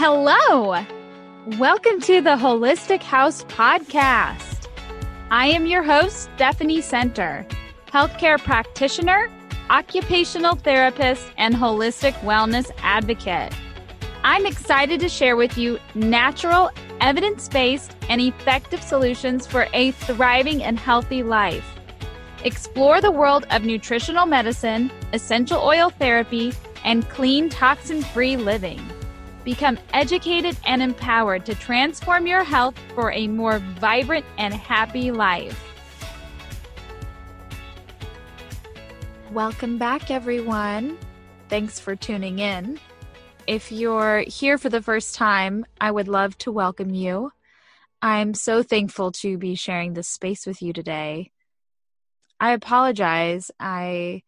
Hello. Welcome to the Holistic House Podcast. I am your host, Stephanie Center, healthcare practitioner, occupational therapist, and holistic wellness advocate. I'm excited to share with you natural, evidence based, and effective solutions for a thriving and healthy life. Explore the world of nutritional medicine, essential oil therapy, and clean, toxin free living. Become educated and empowered to transform your health for a more vibrant and happy life. Welcome back, everyone. Thanks for tuning in. If you're here for the first time, I would love to welcome you. I'm so thankful to be sharing this space with you today. I apologize. I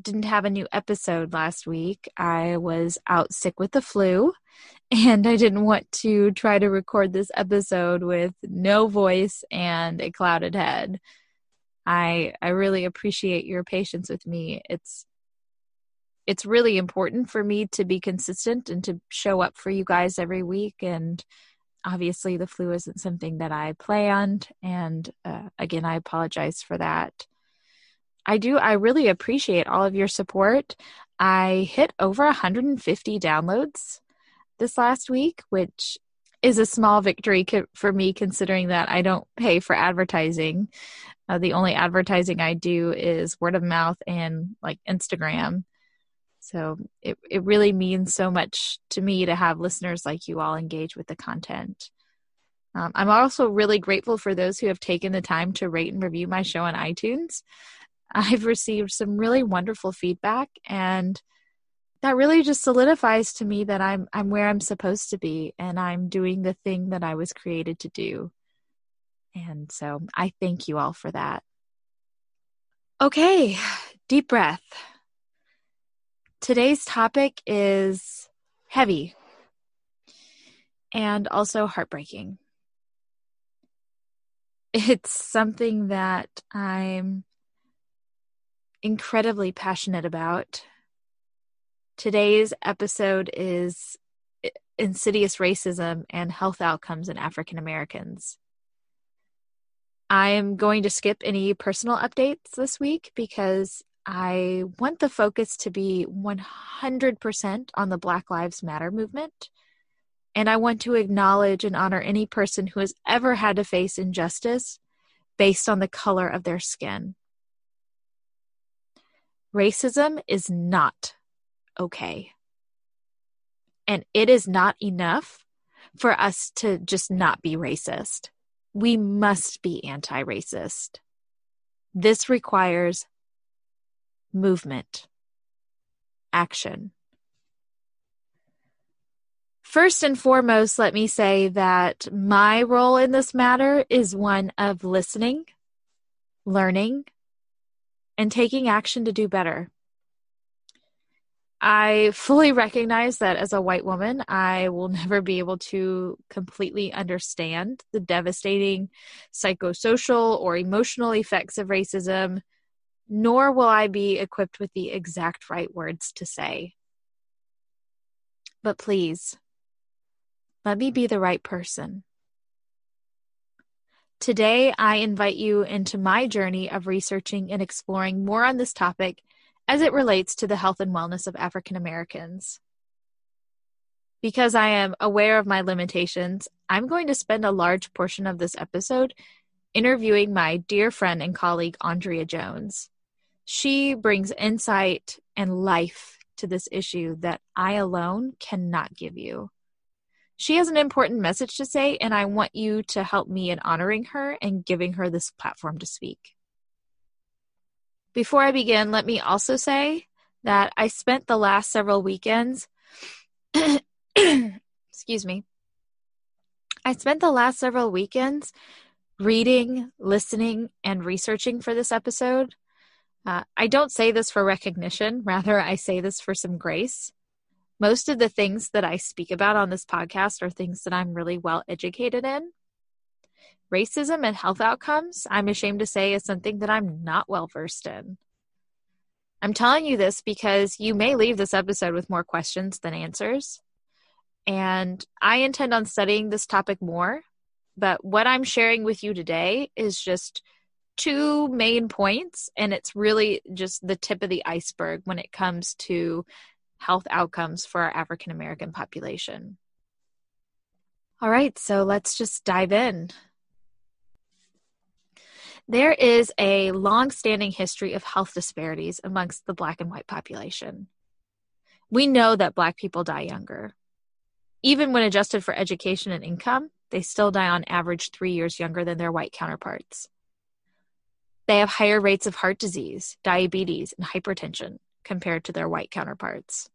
didn't have a new episode last week. I was out sick with the flu and I didn't want to try to record this episode with no voice and a clouded head. I I really appreciate your patience with me. It's it's really important for me to be consistent and to show up for you guys every week and obviously the flu isn't something that I planned and uh, again I apologize for that. I do. I really appreciate all of your support. I hit over 150 downloads this last week, which is a small victory for me considering that I don't pay for advertising. Uh, the only advertising I do is word of mouth and like Instagram. So it, it really means so much to me to have listeners like you all engage with the content. Um, I'm also really grateful for those who have taken the time to rate and review my show on iTunes. I've received some really wonderful feedback and that really just solidifies to me that I'm I'm where I'm supposed to be and I'm doing the thing that I was created to do. And so I thank you all for that. Okay, deep breath. Today's topic is heavy and also heartbreaking. It's something that I'm incredibly passionate about. Today's episode is insidious racism and health outcomes in African Americans. I am going to skip any personal updates this week because I want the focus to be 100% on the Black Lives Matter movement. And I want to acknowledge and honor any person who has ever had to face injustice based on the color of their skin. Racism is not okay. And it is not enough for us to just not be racist. We must be anti racist. This requires movement, action. First and foremost, let me say that my role in this matter is one of listening, learning, and taking action to do better. I fully recognize that as a white woman, I will never be able to completely understand the devastating psychosocial or emotional effects of racism, nor will I be equipped with the exact right words to say. But please, let me be the right person. Today, I invite you into my journey of researching and exploring more on this topic as it relates to the health and wellness of African Americans. Because I am aware of my limitations, I'm going to spend a large portion of this episode interviewing my dear friend and colleague, Andrea Jones. She brings insight and life to this issue that I alone cannot give you. She has an important message to say, and I want you to help me in honoring her and giving her this platform to speak. Before I begin, let me also say that I spent the last several weekends, excuse me, I spent the last several weekends reading, listening, and researching for this episode. Uh, I don't say this for recognition, rather, I say this for some grace most of the things that I speak about on this podcast are things that I'm really well educated in. Racism and health outcomes, I'm ashamed to say, is something that I'm not well versed in. I'm telling you this because you may leave this episode with more questions than answers. and I intend on studying this topic more. But what I'm sharing with you today is just two main points, and it's really just the tip of the iceberg when it comes to health outcomes for our African American population. All right, so let's just dive in. There is a long standing history of health disparities amongst the Black and white population. We know that Black people die younger. Even when adjusted for education and income, they still die on average three years younger than their white counterparts. They have higher rates of heart disease, diabetes, and hypertension compared to their white counterparts.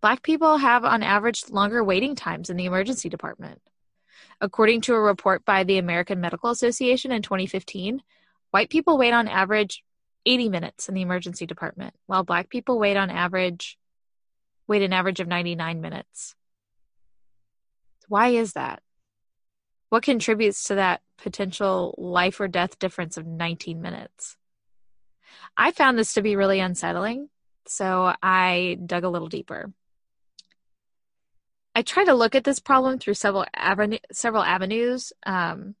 Black people have, on average, longer waiting times in the emergency department. According to a report by the American Medical Association in 2015, white people wait on average 80 minutes in the emergency department, while black people wait on average wait an average of 99 minutes. Why is that? What contributes to that potential life or death difference of 19 minutes? I found this to be really unsettling, so I dug a little deeper. I try to look at this problem through several avenue, several avenues. Um,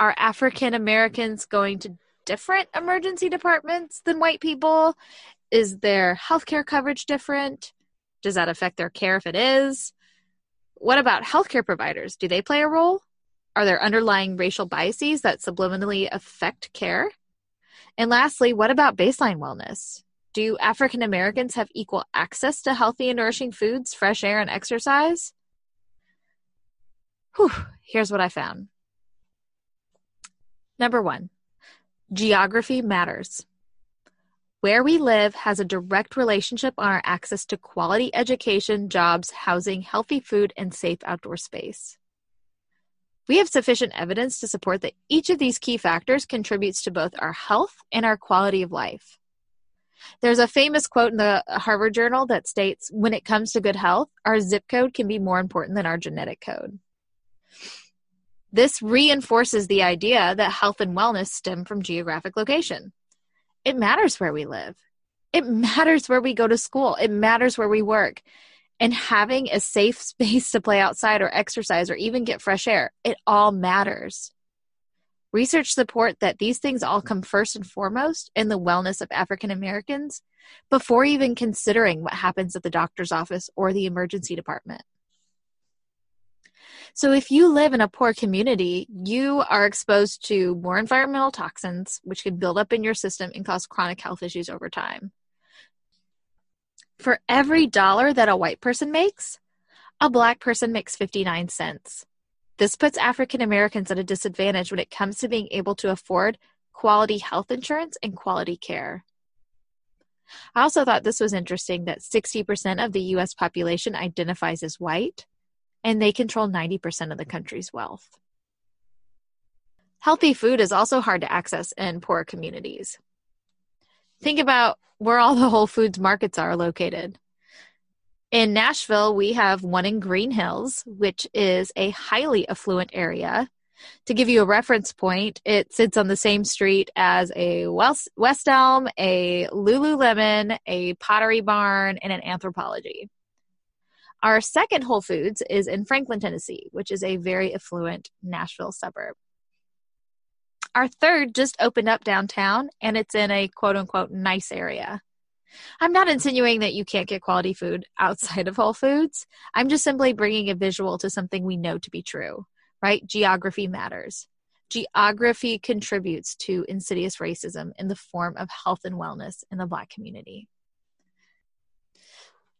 are African Americans going to different emergency departments than white people? Is their healthcare coverage different? Does that affect their care if it is? What about healthcare providers? Do they play a role? Are there underlying racial biases that subliminally affect care? And lastly, what about baseline wellness? Do African Americans have equal access to healthy and nourishing foods, fresh air, and exercise? Whew, here's what I found. Number one, geography matters. Where we live has a direct relationship on our access to quality education, jobs, housing, healthy food, and safe outdoor space. We have sufficient evidence to support that each of these key factors contributes to both our health and our quality of life. There's a famous quote in the Harvard Journal that states when it comes to good health, our zip code can be more important than our genetic code. This reinforces the idea that health and wellness stem from geographic location. It matters where we live. It matters where we go to school. It matters where we work. And having a safe space to play outside or exercise or even get fresh air, it all matters. Research support that these things all come first and foremost in the wellness of African Americans before even considering what happens at the doctor's office or the emergency department. So, if you live in a poor community, you are exposed to more environmental toxins, which can build up in your system and cause chronic health issues over time. For every dollar that a white person makes, a black person makes 59 cents. This puts African Americans at a disadvantage when it comes to being able to afford quality health insurance and quality care. I also thought this was interesting that 60% of the US population identifies as white, and they control 90% of the country's wealth. Healthy food is also hard to access in poor communities. Think about where all the Whole Foods markets are located. In Nashville, we have one in Green Hills, which is a highly affluent area. To give you a reference point, it sits on the same street as a West, Elm, a Lululemon, a Pottery Barn, and an Anthropologie. Our second Whole Foods is in Franklin, Tennessee, which is a very affluent Nashville suburb. Our third just opened up downtown, and it's in a quote unquote nice area. I'm not insinuating that you can't get quality food outside of Whole Foods. I'm just simply bringing a visual to something we know to be true, right? Geography matters. Geography contributes to insidious racism in the form of health and wellness in the Black community.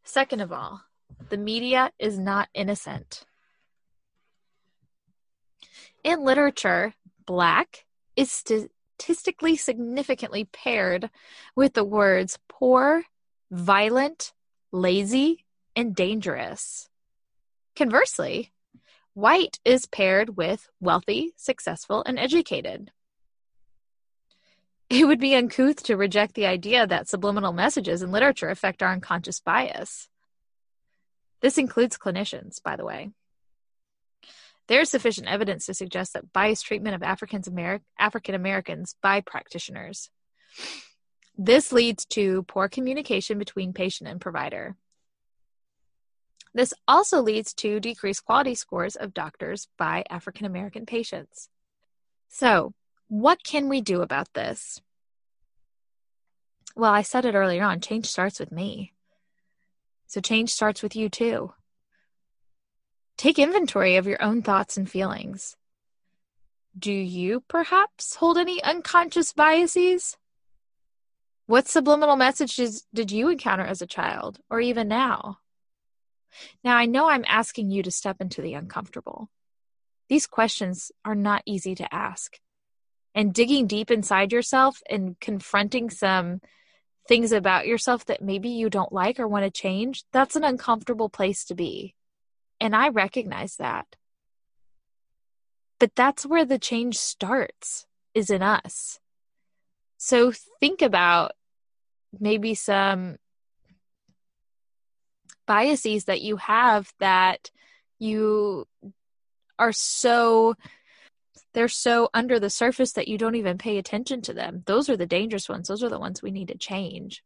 Second of all, the media is not innocent. In literature, Black is statistically significantly paired with the words poor, violent, lazy, and dangerous. Conversely, white is paired with wealthy, successful, and educated. It would be uncouth to reject the idea that subliminal messages in literature affect our unconscious bias. This includes clinicians, by the way. There is sufficient evidence to suggest that biased treatment of Africans African Americans by practitioners. This leads to poor communication between patient and provider. This also leads to decreased quality scores of doctors by African American patients. So, what can we do about this? Well, I said it earlier on change starts with me. So, change starts with you too. Take inventory of your own thoughts and feelings. Do you perhaps hold any unconscious biases? What subliminal messages did you encounter as a child or even now? Now, I know I'm asking you to step into the uncomfortable. These questions are not easy to ask. And digging deep inside yourself and confronting some things about yourself that maybe you don't like or want to change, that's an uncomfortable place to be. And I recognize that. But that's where the change starts, is in us. So think about maybe some biases that you have that you are so they're so under the surface that you don't even pay attention to them. Those are the dangerous ones. Those are the ones we need to change.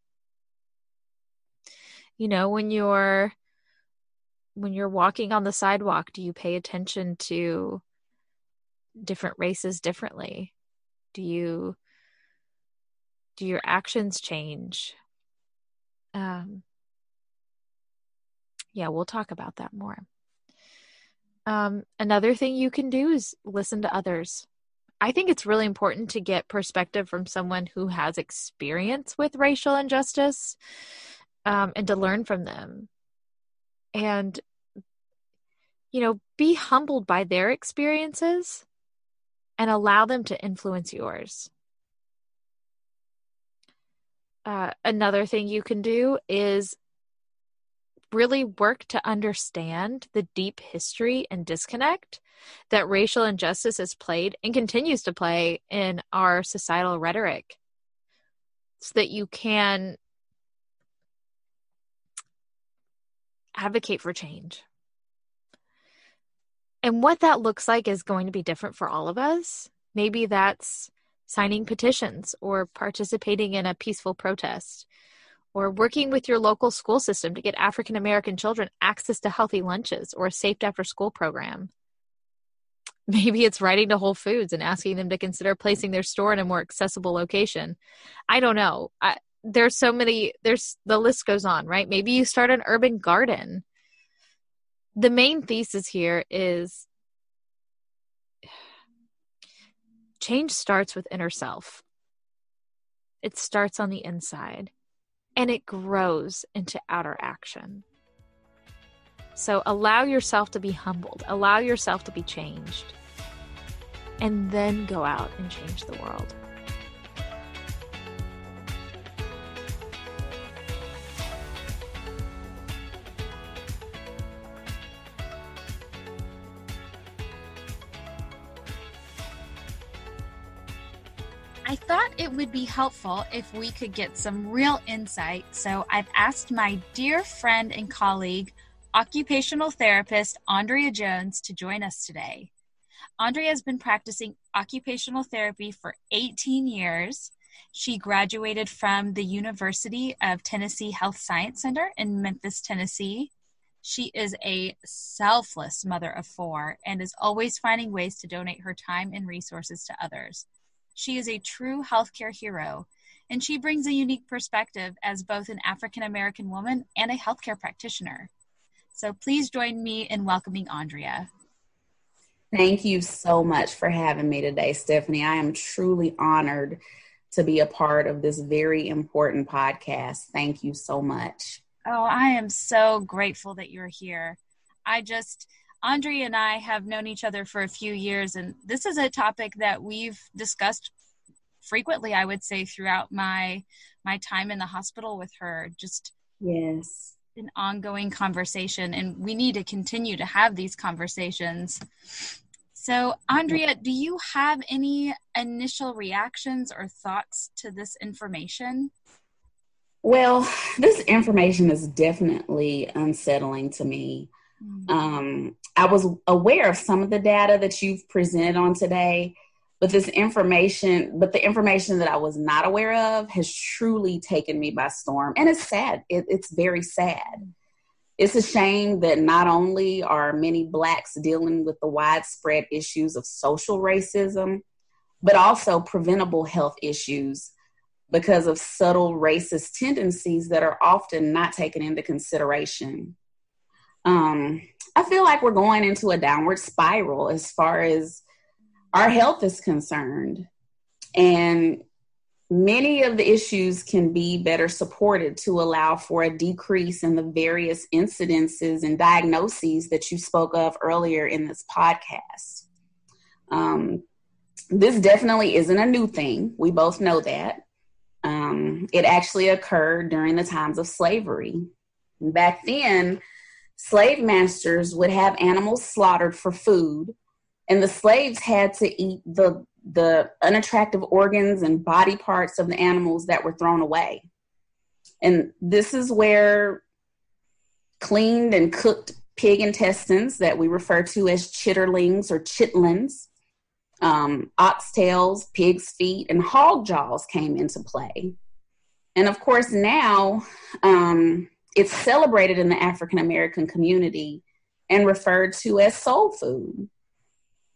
You know, when you're when you're walking on the sidewalk, do you pay attention to different races differently? Do you do your actions change? Um yeah, we'll talk about that more. Um, another thing you can do is listen to others. I think it's really important to get perspective from someone who has experience with racial injustice um, and to learn from them. And, you know, be humbled by their experiences and allow them to influence yours. Uh, another thing you can do is really work to understand the deep history and disconnect that racial injustice has played and continues to play in our societal rhetoric so that you can advocate for change. And what that looks like is going to be different for all of us. Maybe that's signing petitions or participating in a peaceful protest or working with your local school system to get African American children access to healthy lunches or a safe after school program. Maybe it's writing to Whole Foods and asking them to consider placing their store in a more accessible location. I don't know. I, there's so many, there's the list goes on, right? Maybe you start an urban garden. The main thesis here is change starts with inner self, it starts on the inside and it grows into outer action. So allow yourself to be humbled, allow yourself to be changed, and then go out and change the world. I thought it would be helpful if we could get some real insight. So I've asked my dear friend and colleague, occupational therapist Andrea Jones, to join us today. Andrea has been practicing occupational therapy for 18 years. She graduated from the University of Tennessee Health Science Center in Memphis, Tennessee. She is a selfless mother of four and is always finding ways to donate her time and resources to others. She is a true healthcare hero, and she brings a unique perspective as both an African American woman and a healthcare practitioner. So please join me in welcoming Andrea. Thank you so much for having me today, Stephanie. I am truly honored to be a part of this very important podcast. Thank you so much. Oh, I am so grateful that you're here. I just, Andre and I have known each other for a few years, and this is a topic that we've discussed frequently. I would say throughout my my time in the hospital with her. Just yes, an ongoing conversation, and we need to continue to have these conversations. So, Andrea, do you have any initial reactions or thoughts to this information? Well, this information is definitely unsettling to me. Mm-hmm. Um, I was aware of some of the data that you've presented on today, but this information, but the information that I was not aware of has truly taken me by storm. And it's sad. It, it's very sad. It's a shame that not only are many Blacks dealing with the widespread issues of social racism, but also preventable health issues because of subtle racist tendencies that are often not taken into consideration. Um, I feel like we're going into a downward spiral as far as our health is concerned. And many of the issues can be better supported to allow for a decrease in the various incidences and diagnoses that you spoke of earlier in this podcast. Um, this definitely isn't a new thing. We both know that. Um, it actually occurred during the times of slavery. Back then, slave masters would have animals slaughtered for food, and the slaves had to eat the the unattractive organs and body parts of the animals that were thrown away. And this is where cleaned and cooked pig intestines that we refer to as chitterlings or chitlins, um, oxtails, pig's feet, and hog jaws came into play. And of course, now um, it's celebrated in the African American community and referred to as soul food.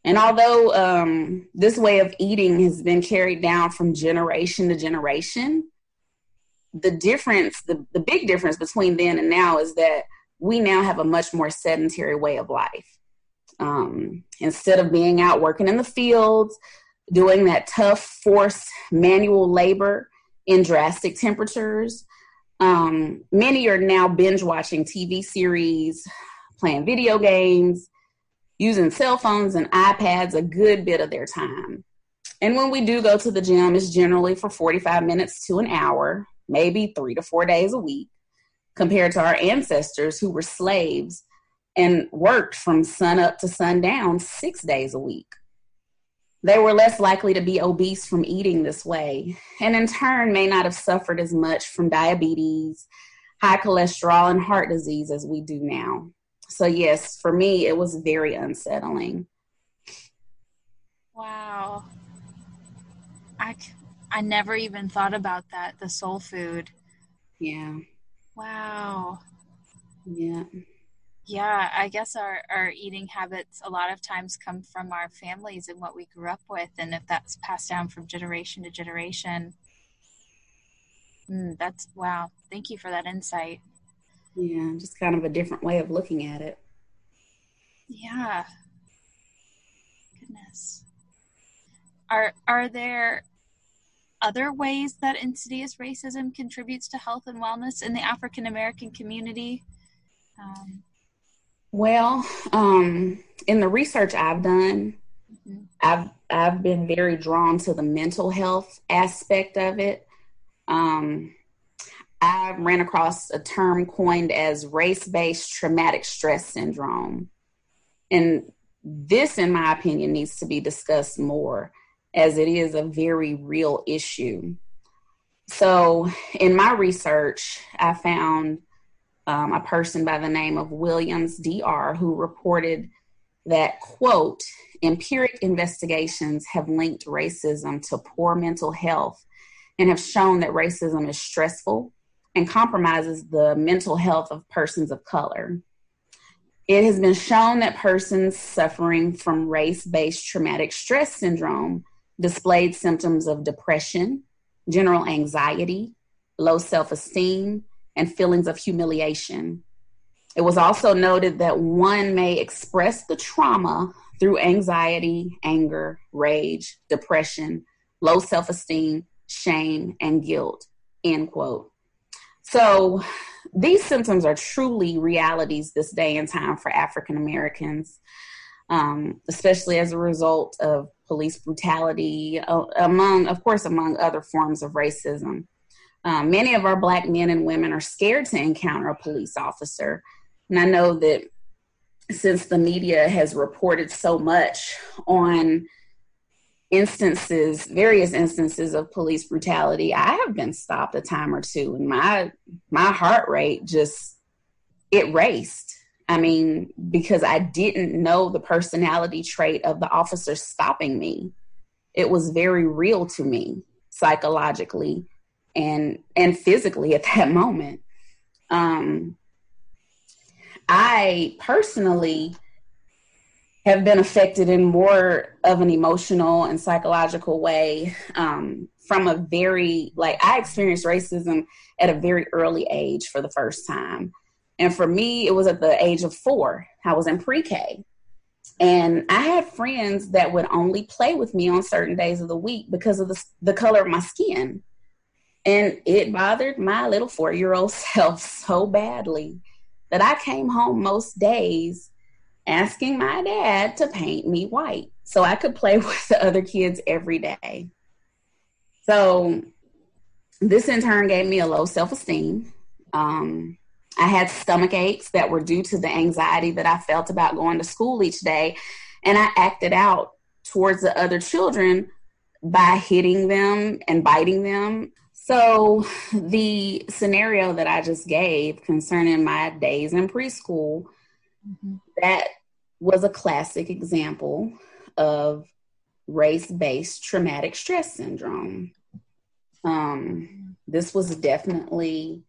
And although um, this way of eating has been carried down from generation to generation, the difference, the, the big difference between then and now is that we now have a much more sedentary way of life. Um, instead of being out working in the fields, doing that tough, forced manual labor in drastic temperatures, um, many are now binge watching TV series, playing video games, using cell phones and iPads a good bit of their time. And when we do go to the gym, it's generally for 45 minutes to an hour, maybe three to four days a week, compared to our ancestors who were slaves and worked from sun up to sundown six days a week. They were less likely to be obese from eating this way, and in turn, may not have suffered as much from diabetes, high cholesterol, and heart disease as we do now so yes, for me, it was very unsettling. Wow. I, I never even thought about that, the soul food. Yeah. Wow. Yeah. Yeah, I guess our, our eating habits a lot of times come from our families and what we grew up with. And if that's passed down from generation to generation, mm, that's wow. Thank you for that insight. Yeah, just kind of a different way of looking at it. Yeah. Goodness. Are are there other ways that insidious racism contributes to health and wellness in the African American community? Um, well, um, in the research I've done, mm-hmm. I've I've been very drawn to the mental health aspect of it. Um, I ran across a term coined as race based traumatic stress syndrome. And this, in my opinion, needs to be discussed more as it is a very real issue. So, in my research, I found um, a person by the name of Williams DR who reported that, quote, empiric investigations have linked racism to poor mental health and have shown that racism is stressful, and compromises the mental health of persons of color. It has been shown that persons suffering from race based traumatic stress syndrome displayed symptoms of depression, general anxiety, low self esteem, and feelings of humiliation. It was also noted that one may express the trauma through anxiety, anger, rage, depression, low self esteem, shame, and guilt. End quote. So these symptoms are truly realities this day and time for African Americans, um, especially as a result of police brutality, uh, among, of course, among other forms of racism. Um, many of our Black men and women are scared to encounter a police officer. And I know that since the media has reported so much on instances, various instances of police brutality, I have been stopped a time or two, and my my heart rate just it raced. I mean, because I didn't know the personality trait of the officer stopping me. It was very real to me psychologically and and physically at that moment. Um, I personally have been affected in more of an emotional and psychological way um, from a very like I experienced racism at a very early age for the first time. And for me, it was at the age of four. I was in pre K. And I had friends that would only play with me on certain days of the week because of the, the color of my skin. And it bothered my little four year old self so badly that I came home most days asking my dad to paint me white so I could play with the other kids every day. So this in turn gave me a low self esteem. Um, I had stomach aches that were due to the anxiety that I felt about going to school each day. And I acted out towards the other children by hitting them and biting them. So, the scenario that I just gave concerning my days in preschool, mm-hmm. that was a classic example of race based traumatic stress syndrome. Um, this was definitely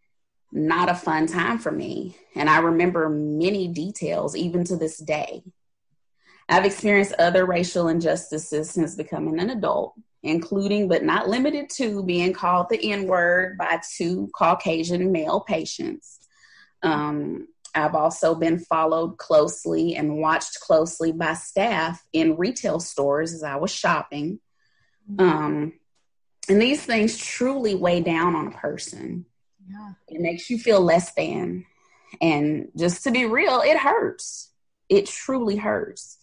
not a fun time for me. And I remember many details even to this day. I've experienced other racial injustices since becoming an adult, including but not limited to being called the N word by two Caucasian male patients. Um, I've also been followed closely and watched closely by staff in retail stores as I was shopping. Mm-hmm. Um, and these things truly weigh down on a person. Yeah. It makes you feel less than. And just to be real, it hurts. It truly hurts.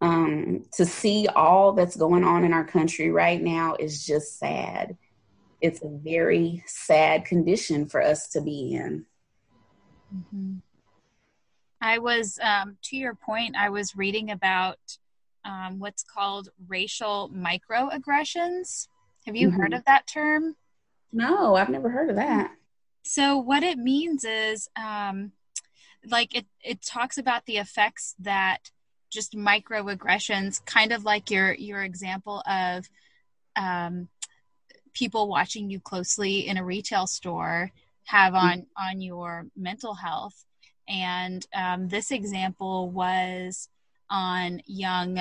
Um, to see all that's going on in our country right now is just sad. It's a very sad condition for us to be in. Mm-hmm. I was, um, to your point, I was reading about um, what's called racial microaggressions. Have you mm-hmm. heard of that term? No, I've never heard of that. So what it means is um, like it, it talks about the effects that just microaggressions, kind of like your your example of um, people watching you closely in a retail store have mm-hmm. on on your mental health. And um, this example was on young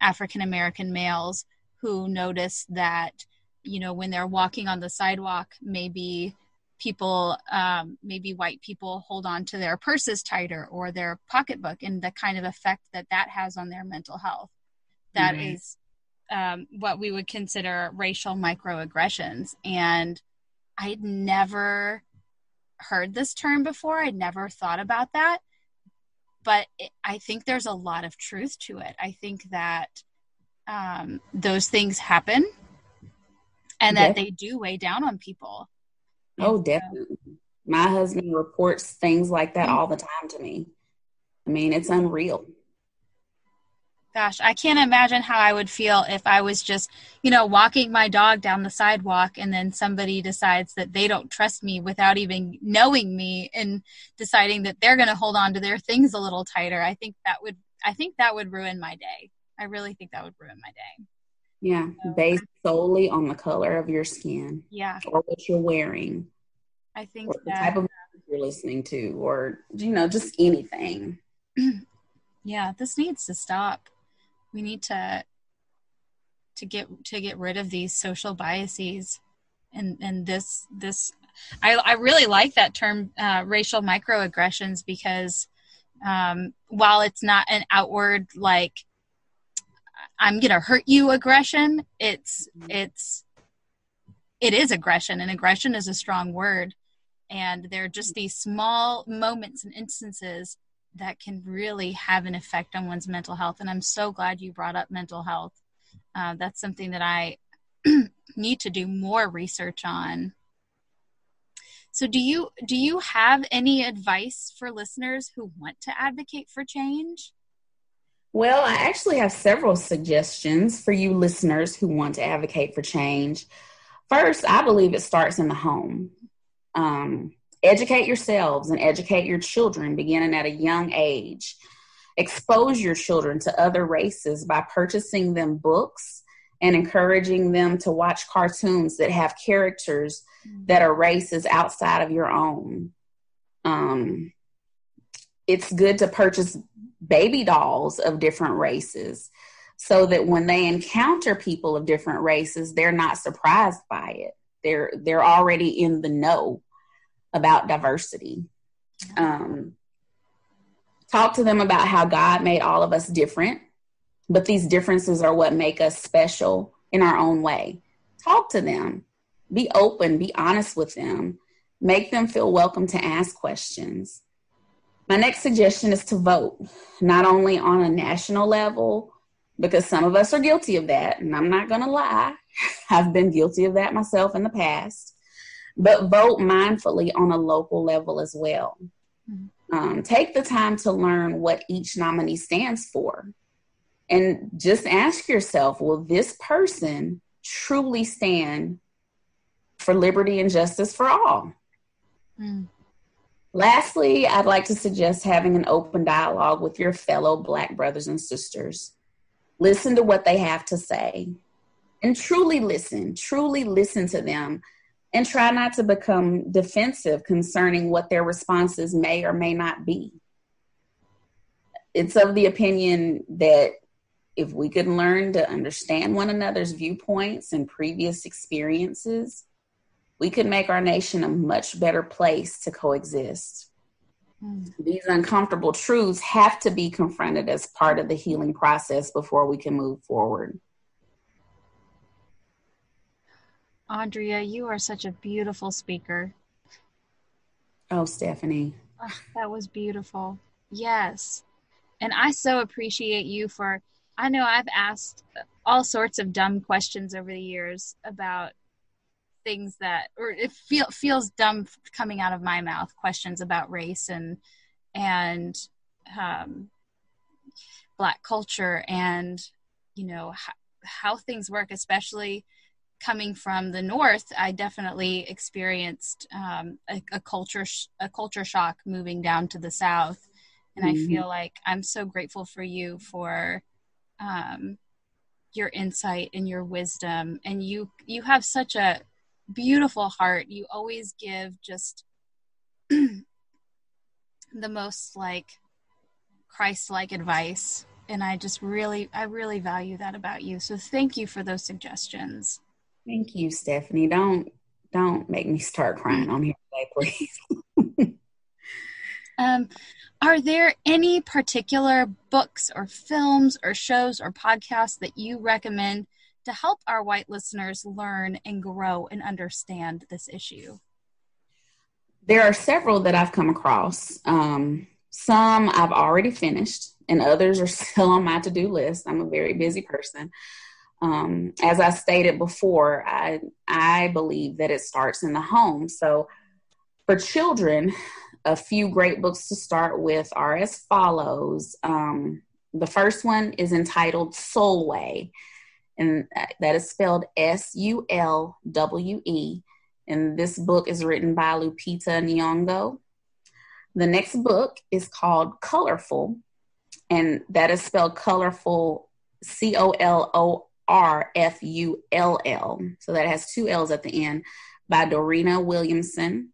African American males who noticed that you know when they're walking on the sidewalk, maybe people um, maybe white people hold on to their purses tighter or their pocketbook and the kind of effect that that has on their mental health. That mm-hmm. is um, what we would consider racial microaggressions. And i'd never heard this term before. I'd never thought about that. But it, i think there's a lot of truth to it. I think that um, those things happen and that they do weigh down on people Oh, definitely. My husband reports things like that mm-hmm. all the time to me. I mean, it's unreal. Gosh, I can't imagine how I would feel if I was just, you know, walking my dog down the sidewalk and then somebody decides that they don't trust me without even knowing me and deciding that they're going to hold on to their things a little tighter. I think that would I think that would ruin my day. I really think that would ruin my day. Yeah, based solely on the color of your skin. Yeah. Or what you're wearing. I think or the type of music you're listening to, or you know, just anything. yeah, this needs to stop. We need to to get to get rid of these social biases and and this this I, I really like that term uh, racial microaggressions because um, while it's not an outward like I'm gonna hurt you aggression. It's it's it is aggression, and aggression is a strong word. And there are just these small moments and instances that can really have an effect on one's mental health. And I'm so glad you brought up mental health. Uh, that's something that I need to do more research on. So do you do you have any advice for listeners who want to advocate for change? Well, I actually have several suggestions for you listeners who want to advocate for change. First, I believe it starts in the home. Um, educate yourselves and educate your children beginning at a young age. Expose your children to other races by purchasing them books and encouraging them to watch cartoons that have characters that are races outside of your own. Um, it's good to purchase baby dolls of different races so that when they encounter people of different races, they're not surprised by it. They're they're already in the know about diversity. Um, talk to them about how God made all of us different, but these differences are what make us special in our own way. Talk to them. Be open, be honest with them. Make them feel welcome to ask questions. My next suggestion is to vote, not only on a national level, because some of us are guilty of that, and I'm not going to lie. I've been guilty of that myself in the past, but vote mindfully on a local level as well. Mm-hmm. Um, take the time to learn what each nominee stands for. And just ask yourself will this person truly stand for liberty and justice for all? Mm. Lastly, I'd like to suggest having an open dialogue with your fellow Black brothers and sisters. Listen to what they have to say and truly listen, truly listen to them, and try not to become defensive concerning what their responses may or may not be. It's of the opinion that if we could learn to understand one another's viewpoints and previous experiences, we could make our nation a much better place to coexist. Mm. These uncomfortable truths have to be confronted as part of the healing process before we can move forward. Andrea, you are such a beautiful speaker. Oh, Stephanie. Oh, that was beautiful. Yes. And I so appreciate you for, I know I've asked all sorts of dumb questions over the years about things that or it feel, feels dumb coming out of my mouth questions about race and and um, black culture and you know how, how things work especially coming from the north i definitely experienced um, a, a, culture sh- a culture shock moving down to the south and mm-hmm. i feel like i'm so grateful for you for um, your insight and your wisdom and you you have such a beautiful heart. You always give just the most like Christ like advice. And I just really, I really value that about you. So thank you for those suggestions. Thank you, Stephanie. Don't don't make me start crying on here today, please. um, are there any particular books or films or shows or podcasts that you recommend to help our white listeners learn and grow and understand this issue? There are several that I've come across. Um, some I've already finished, and others are still on my to do list. I'm a very busy person. Um, as I stated before, I, I believe that it starts in the home. So, for children, a few great books to start with are as follows. Um, the first one is entitled Sulwe and that is spelled S U L W E. And this book is written by Lupita Nyong'o. The next book is called Colorful, and that is spelled colorful C O L O R F U L L. So that has two L's at the end by Dorena Williamson.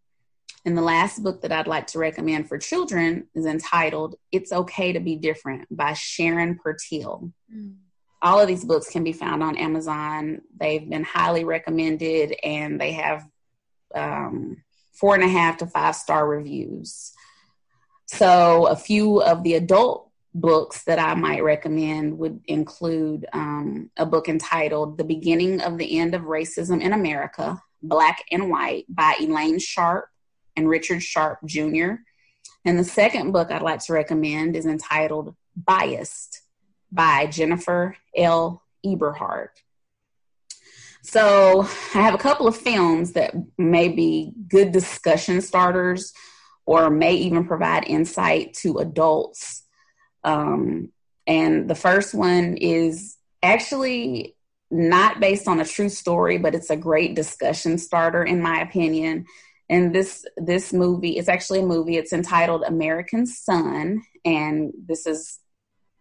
And the last book that I'd like to recommend for children is entitled It's Okay to Be Different by Sharon Purtill. Mm all of these books can be found on Amazon. They've been highly recommended and they have um, four and a half to five star reviews. So, a few of the adult books that I might recommend would include um, a book entitled The Beginning of the End of Racism in America Black and White by Elaine Sharp and Richard Sharp Jr. And the second book I'd like to recommend is entitled Biased by Jennifer L. Eberhardt. So I have a couple of films that may be good discussion starters or may even provide insight to adults. Um, and the first one is actually not based on a true story, but it's a great discussion starter, in my opinion. And this this movie is actually a movie. It's entitled American Son, and this is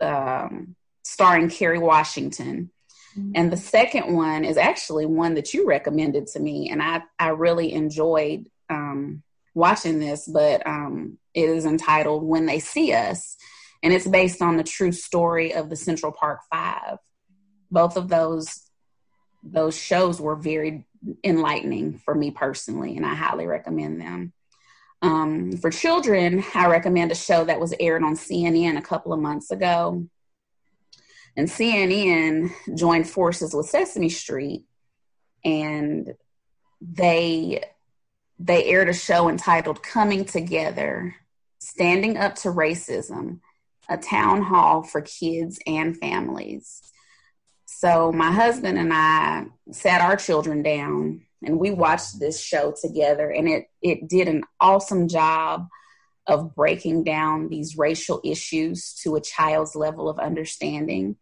um, starring Kerry Washington. Mm-hmm. And the second one is actually one that you recommended to me, and I, I really enjoyed um, watching this, but um, it is entitled When They See Us, and it's based on the true story of the Central Park Five. Both of those those shows were very enlightening for me personally, and I highly recommend them. Um, for children, I recommend a show that was aired on CNN a couple of months ago. And CNN joined forces with Sesame Street, and they they aired a show entitled "Coming Together: Standing Up to Racism," a town hall for kids and families. So my husband and I sat our children down and we watched this show together and it it did an awesome job of breaking down these racial issues to a child's level of understanding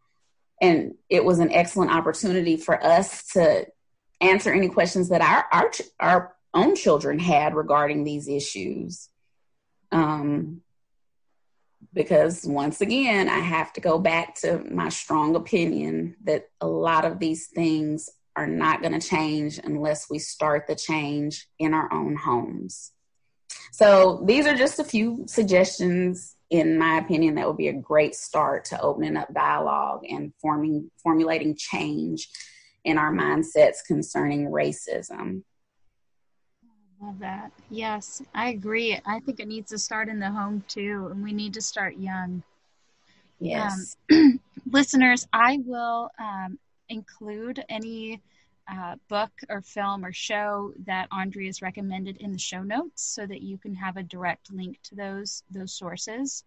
and it was an excellent opportunity for us to answer any questions that our our, our own children had regarding these issues um, because once again i have to go back to my strong opinion that a lot of these things are not going to change unless we start the change in our own homes. So, these are just a few suggestions, in my opinion, that would be a great start to opening up dialogue and forming, formulating change in our mindsets concerning racism. I love that. Yes, I agree. I think it needs to start in the home too, and we need to start young. Yes. Um, listeners, I will um, include any uh, book or film or show that Andrea Andrea's recommended in the show notes so that you can have a direct link to those those sources.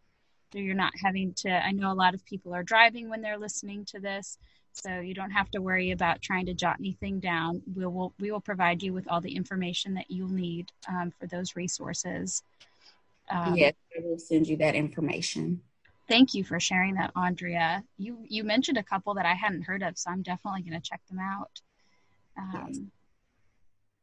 So you're not having to I know a lot of people are driving when they're listening to this, so you don't have to worry about trying to jot anything down. We will we will provide you with all the information that you'll need um, for those resources. Um, yes, I will send you that information thank you for sharing that, Andrea. You you mentioned a couple that I hadn't heard of, so I'm definitely going to check them out. Um,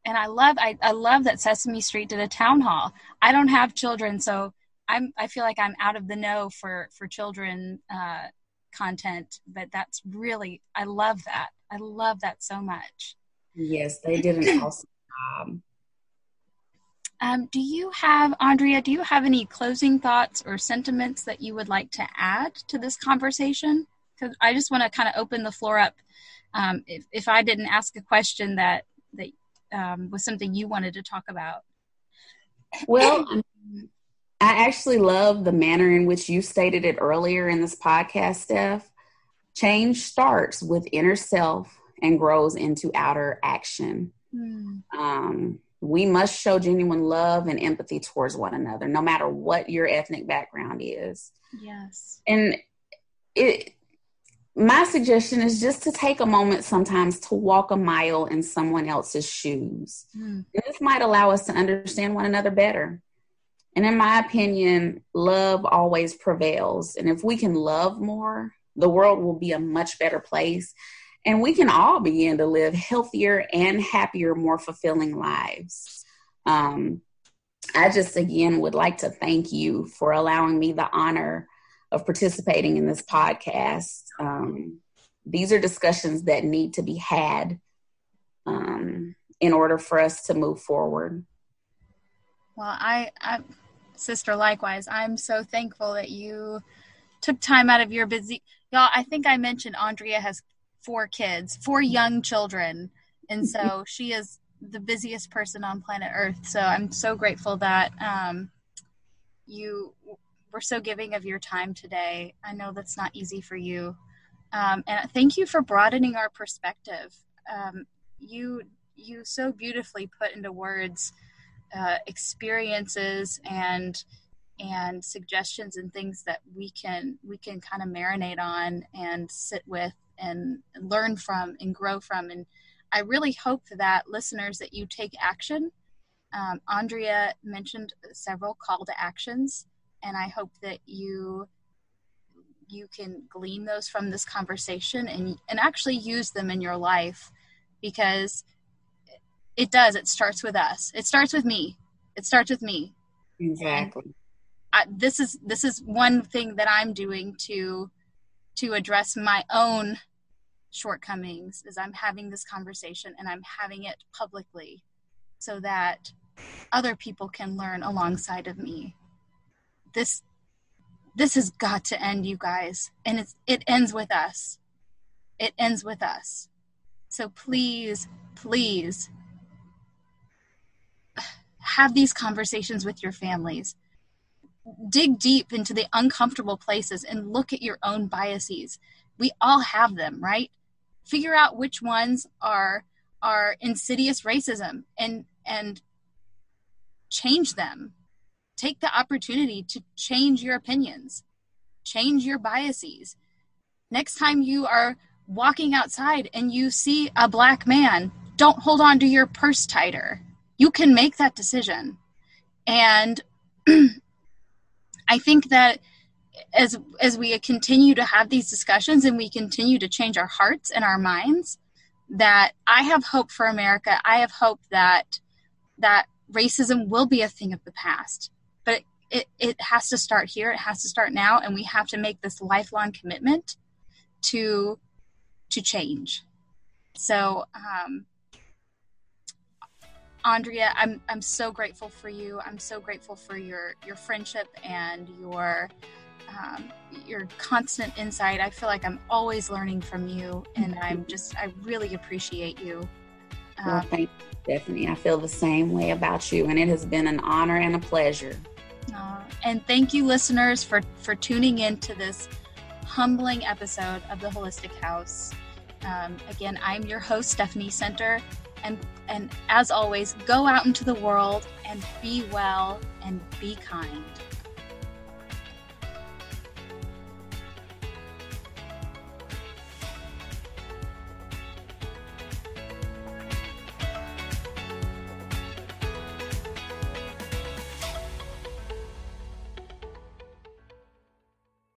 and I love I, I love that Sesame Street did a town hall. I don't have children, so I'm I feel like I'm out of the know for for children uh, content, but that's really I love that. I love that so much. Yes, they did an awesome job. Um, do you have, Andrea, do you have any closing thoughts or sentiments that you would like to add to this conversation? Because I just want to kind of open the floor up. Um, if, if I didn't ask a question that, that um, was something you wanted to talk about. Well, I actually love the manner in which you stated it earlier in this podcast, Steph. Change starts with inner self and grows into outer action. Mm. Um, we must show genuine love and empathy towards one another, no matter what your ethnic background is. Yes. And it, my suggestion is just to take a moment sometimes to walk a mile in someone else's shoes. Mm. This might allow us to understand one another better. And in my opinion, love always prevails. And if we can love more, the world will be a much better place and we can all begin to live healthier and happier, more fulfilling lives. Um, I just again would like to thank you for allowing me the honor of participating in this podcast. Um, these are discussions that need to be had um, in order for us to move forward. Well, I, I, sister, likewise, I'm so thankful that you took time out of your busy. Y'all, I think I mentioned Andrea has four kids, four young children. And so she is the busiest person on planet Earth. So I'm so grateful that um, you were so giving of your time today. I know that's not easy for you. Um, and thank you for broadening our perspective. Um, you you so beautifully put into words uh, experiences and and suggestions and things that we can we can kind of marinate on and sit with and learn from and grow from. And I really hope that listeners that you take action. Um, Andrea mentioned several call to actions, and I hope that you you can glean those from this conversation and and actually use them in your life because it does. It starts with us. It starts with me. It starts with me. Exactly. I, this is this is one thing that I'm doing to to address my own shortcomings is I'm having this conversation and I'm having it publicly so that other people can learn alongside of me. This this has got to end, you guys. And it's it ends with us. It ends with us. So please, please have these conversations with your families. Dig deep into the uncomfortable places and look at your own biases. We all have them, right? Figure out which ones are are insidious racism and and change them. Take the opportunity to change your opinions. Change your biases. Next time you are walking outside and you see a black man, don't hold on to your purse tighter you can make that decision and i think that as as we continue to have these discussions and we continue to change our hearts and our minds that i have hope for america i have hope that that racism will be a thing of the past it, it has to start here it has to start now and we have to make this lifelong commitment to to change so um, Andrea, I'm I'm so grateful for you. I'm so grateful for your your friendship and your um, your constant insight. I feel like I'm always learning from you, and I'm just I really appreciate you. well, um, thank you, Stephanie. I feel the same way about you, and it has been an honor and a pleasure. And thank you, listeners, for for tuning in to this humbling episode of the Holistic House. Um, again, I'm your host, Stephanie Center, and and as always, go out into the world and be well and be kind.